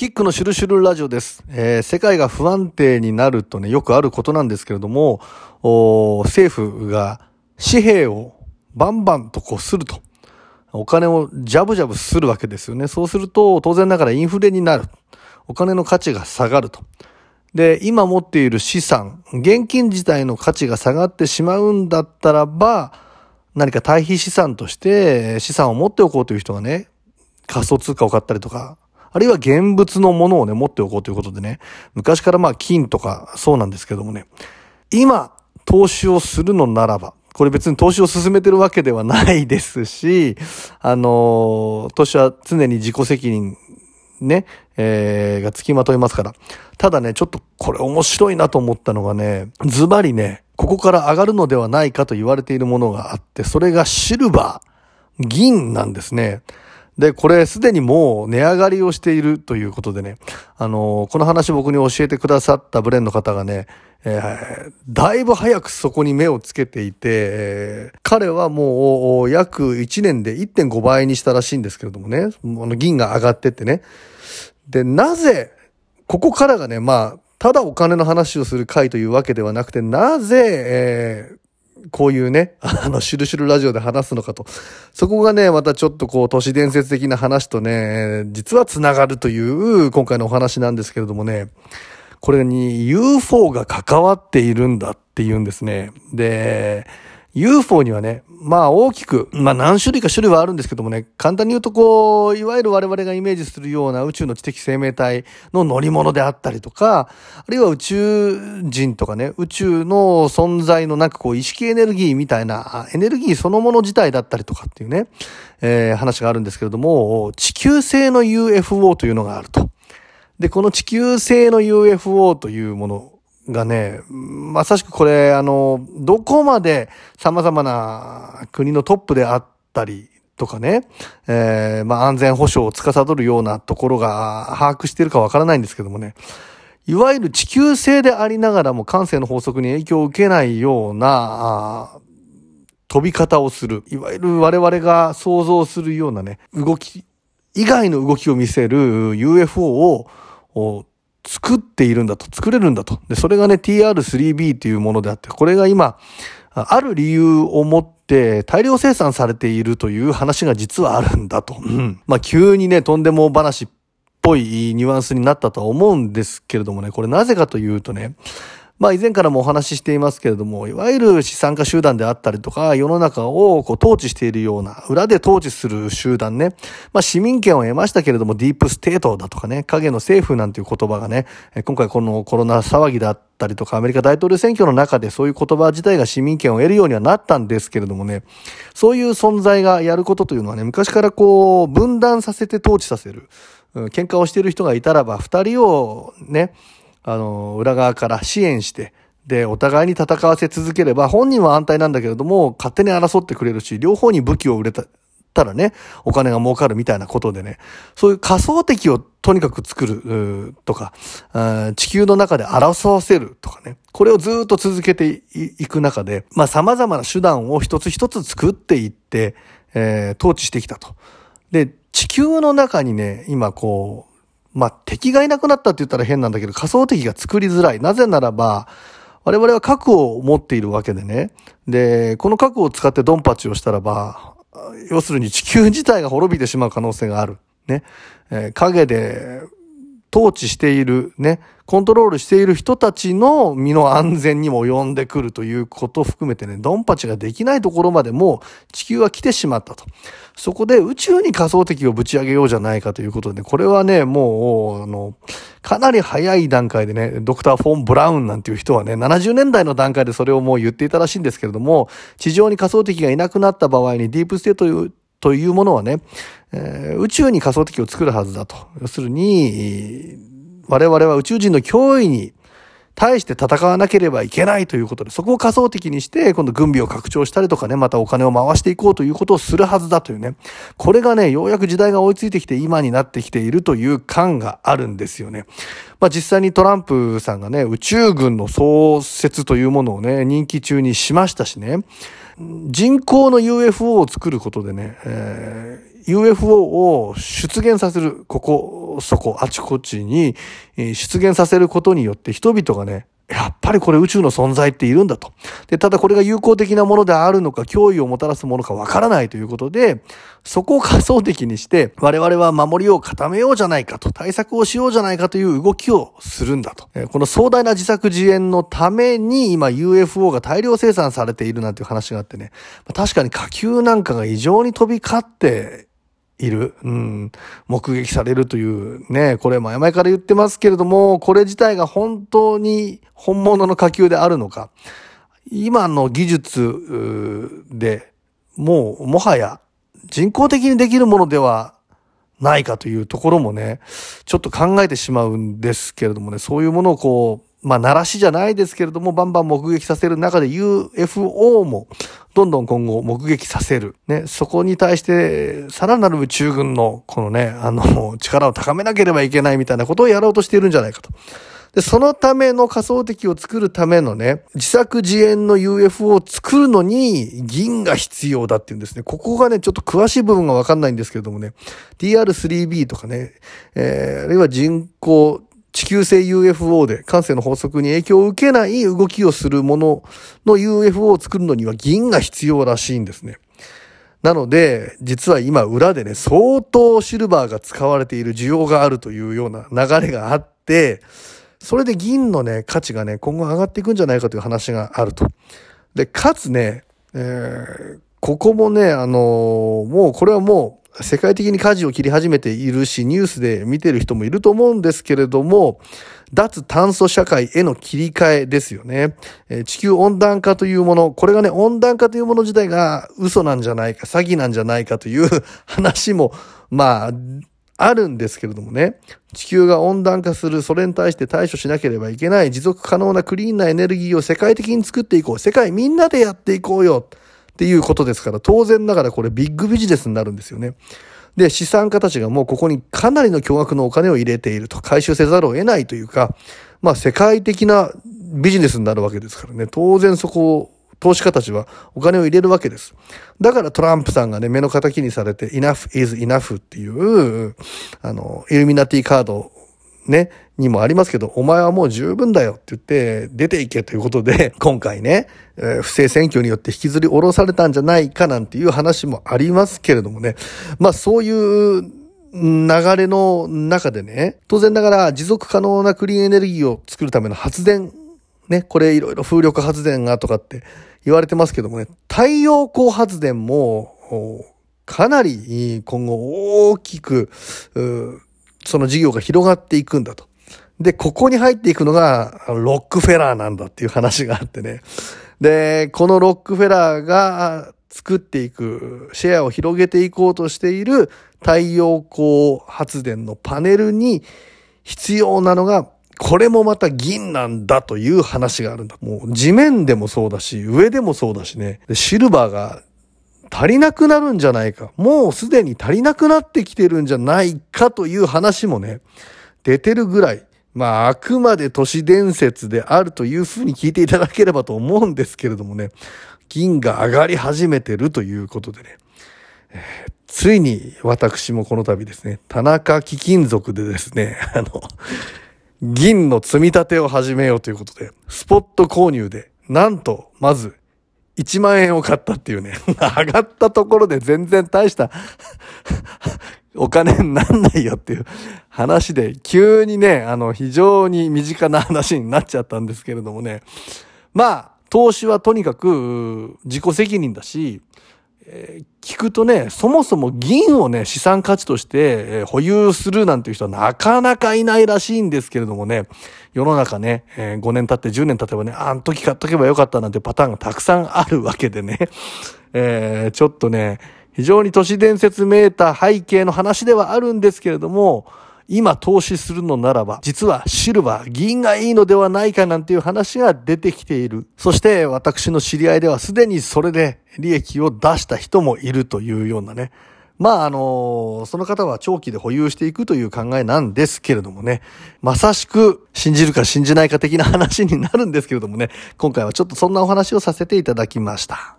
キックのシュルシュルラジオです。えー世界が不安定になるとね、よくあることなんですけれども、お政府が紙幣をバンバンとこうすると。お金をジャブジャブするわけですよね。そうすると、当然ながらインフレになる。お金の価値が下がると。で、今持っている資産、現金自体の価値が下がってしまうんだったらば、何か対比資産として資産を持っておこうという人がね、仮想通貨を買ったりとか、あるいは現物のものをね、持っておこうということでね、昔からまあ金とかそうなんですけどもね、今、投資をするのならば、これ別に投資を進めてるわけではないですし、あのー投資は常に自己責任ね、えーが付きまといますから。ただね、ちょっとこれ面白いなと思ったのがね、ズバリね、ここから上がるのではないかと言われているものがあって、それがシルバー、銀なんですね。で、これすでにもう値上がりをしているということでね、あのこの話僕に教えてくださったブレンの方がね、えーだいぶ早くそこに目をつけていて、えー彼はもう約1年で1.5倍にしたらしいんですけれどもね、あの銀が上がってってね。で、なぜ、ここからがね、まあ、ただお金の話をする回というわけではなくて、なぜ、えーこういうね、あの、シュルシュルラジオで話すのかと。そこがね、またちょっとこう、都市伝説的な話とね、実は繋がるという、今回のお話なんですけれどもね、これに UFO が関わっているんだっていうんですね。で、UFO にはね、まあ大きく、まあ何種類か種類はあるんですけどもね、簡単に言うとこう、いわゆる我々がイメージするような宇宙の知的生命体の乗り物であったりとか、あるいは宇宙人とかね、宇宙の存在のなんかこう意識エネルギーみたいな、エネルギーそのもの自体だったりとかっていうね、えー話があるんですけれども、地球製の UFO というのがあると。で、この地球製の UFO というものがね、まさしくこれ、あの、どこまで様々な国のトップであったりとかね、えーまあ安全保障を司るようなところが把握しているかわからないんですけどもね、いわゆる地球製でありながらも感性の法則に影響を受けないような、飛び方をする。いわゆる我々が想像するようなね、動き、以外の動きを見せる UFO を作っているんだと、作れるんだと。で、それがね、TR3B というものであって、これが今、ある理由を持って大量生産されているという話が実はあるんだと。うん。まあ、急にね、とんでも話っぽいニュアンスになったとは思うんですけれどもね、これなぜかというとね、まあ以前からもお話ししていますけれども、いわゆる資産家集団であったりとか、世の中をこう統治しているような、裏で統治する集団ね。まあ市民権を得ましたけれども、ディープステートだとかね、影の政府なんていう言葉がね、今回このコロナ騒ぎだったりとか、アメリカ大統領選挙の中でそういう言葉自体が市民権を得るようにはなったんですけれどもね、そういう存在がやることというのはね、昔からこう、分断させて統治させる。喧嘩をしている人がいたらば、二人をね、あの、裏側から支援して、で、お互いに戦わせ続ければ、本人は安泰なんだけれども、勝手に争ってくれるし、両方に武器を売れた、たらね、お金が儲かるみたいなことでね、そういう仮想敵をとにかく作るとか、地球の中で争わせるとかね、これをずっと続けていいく中で、まあ様々な手段を一つ一つ作っていって、えー統治してきたと。で、地球の中にね、今こう、まあ、敵がいなくなったって言ったら変なんだけど、仮想敵が作りづらい。なぜならば、我々は核を持っているわけでね。で、この核を使ってドンパチをしたらば、要するに地球自体が滅びてしまう可能性がある。ね。えー影で統治している、ね、コントロールしている人たちの身の安全にも及んでくるということを含めてね、ドンパチができないところまでもう地球は来てしまったと。そこで宇宙に仮想敵をぶち上げようじゃないかということで、ねこれはね、もう、あの、かなり早い段階でね、ドクター・フォン・ブラウンなんていう人はね、70年代の段階でそれをもう言っていたらしいんですけれども、地上に仮想敵がいなくなった場合にディープステートというものはね、宇宙に仮想敵を作るはずだと。要するに、我々は宇宙人の脅威に対して戦わなければいけないということで、そこを仮想的にして、今度軍備を拡張したりとかね、またお金を回していこうということをするはずだというね。これがね、ようやく時代が追いついてきて今になってきているという感があるんですよね。まあ実際にトランプさんがね、宇宙軍の創設というものをね、任期中にしましたしね。人工の UFO を作ることでね、えー UFO を出現させる、ここ、そこ、あちこちに出現させることによって人々がね、やっぱりこれ宇宙の存在っているんだと。で、ただこれが有効的なものであるのか、脅威をもたらすものかわからないということで、そこを仮想的にして、我々は守りを固めようじゃないかと、対策をしようじゃないかという動きをするんだと。この壮大な自作自演のために今 UFO が大量生産されているなんていう話があってね、確かに火球なんかが異常に飛び交っている、うん、目撃されるというね、これ前々から言ってますけれども、これ自体が本当に本物の火球であるのか、今の技術でもうもはや人工的にできるものではないかというところもね、ちょっと考えてしまうんですけれどもね、そういうものをこう、まあ、鳴らしじゃないですけれども、バンバン目撃させる中で UFO もどんどん今後目撃させる。ね、そこに対してさらなる宇宙軍のこのね、あの、力を高めなければいけないみたいなことをやろうとしているんじゃないかと。で、そのための仮想敵を作るためのね、自作自演の UFO を作るのに銀が必要だっていうんですね。ここがね、ちょっと詳しい部分がわかんないんですけれどもね、DR3B とかね、えー、あるいは人工地球性 UFO で感性の法則に影響を受けない動きをするものの UFO を作るのには銀が必要らしいんですね。なので、実は今裏でね、相当シルバーが使われている需要があるというような流れがあって、それで銀のね、価値がね、今後上がっていくんじゃないかという話があると。で、かつね、えー、ここもね、あのー、もうこれはもう世界的に舵を切り始めているし、ニュースで見てる人もいると思うんですけれども、脱炭素社会への切り替えですよね。え地球温暖化というもの、これがね、温暖化というもの自体が嘘なんじゃないか、詐欺なんじゃないかという話も、まあ、あるんですけれどもね、地球が温暖化する、それに対して対処しなければいけない持続可能なクリーンなエネルギーを世界的に作っていこう。世界みんなでやっていこうよ。っていうことですから、当然ながらこれビッグビジネスになるんですよね。で、資産家たちがもうここにかなりの巨額のお金を入れていると、回収せざるを得ないというか、まあ世界的なビジネスになるわけですからね、当然そこを投資家たちはお金を入れるわけです。だからトランプさんがね、目の敵にされて、enough is enough っていう、あの、イルミナティカードね、にもありますけど、お前はもう十分だよって言って、出ていけということで、今回ね、えー、不正選挙によって引きずり下ろされたんじゃないかなんていう話もありますけれどもね、まあそういう流れの中でね、当然ながら持続可能なクリーンエネルギーを作るための発電、ね、これいろいろ風力発電がとかって言われてますけどもね、太陽光発電も、かなり今後大きく、その事業が広がっていくんだと。で、ここに入っていくのが、ロックフェラーなんだっていう話があってね。で、このロックフェラーが作っていく、シェアを広げていこうとしている太陽光発電のパネルに必要なのが、これもまた銀なんだという話があるんだ。もう地面でもそうだし、上でもそうだしね。シルバーが足りなくなるんじゃないか。もうすでに足りなくなってきてるんじゃないかという話もね、出てるぐらい。まあ、あくまで都市伝説であるというふうに聞いていただければと思うんですけれどもね、銀が上がり始めてるということでね、えー、ついに私もこの度ですね、田中貴金属でですね、あの、銀の積み立てを始めようということで、スポット購入で、なんと、まず、1万円を買ったっていうね。上がったところで全然大した お金になんないよっていう話で、急にね、あの、非常に身近な話になっちゃったんですけれどもね。まあ、投資はとにかく自己責任だし、え、聞くとね、そもそも銀をね、資産価値として、え、保有するなんていう人はなかなかいないらしいんですけれどもね、世の中ね、え、5年経って10年経てばね、あの時買っとけばよかったなんてパターンがたくさんあるわけでね、えー、ちょっとね、非常に都市伝説めいた背景の話ではあるんですけれども、今投資するのならば、実はシルバー、銀がいいのではないかなんていう話が出てきている。そして私の知り合いではすでにそれで利益を出した人もいるというようなね。まあ、あの、その方は長期で保有していくという考えなんですけれどもね、まさしく信じるか信じないか的な話になるんですけれどもね、今回はちょっとそんなお話をさせていただきました。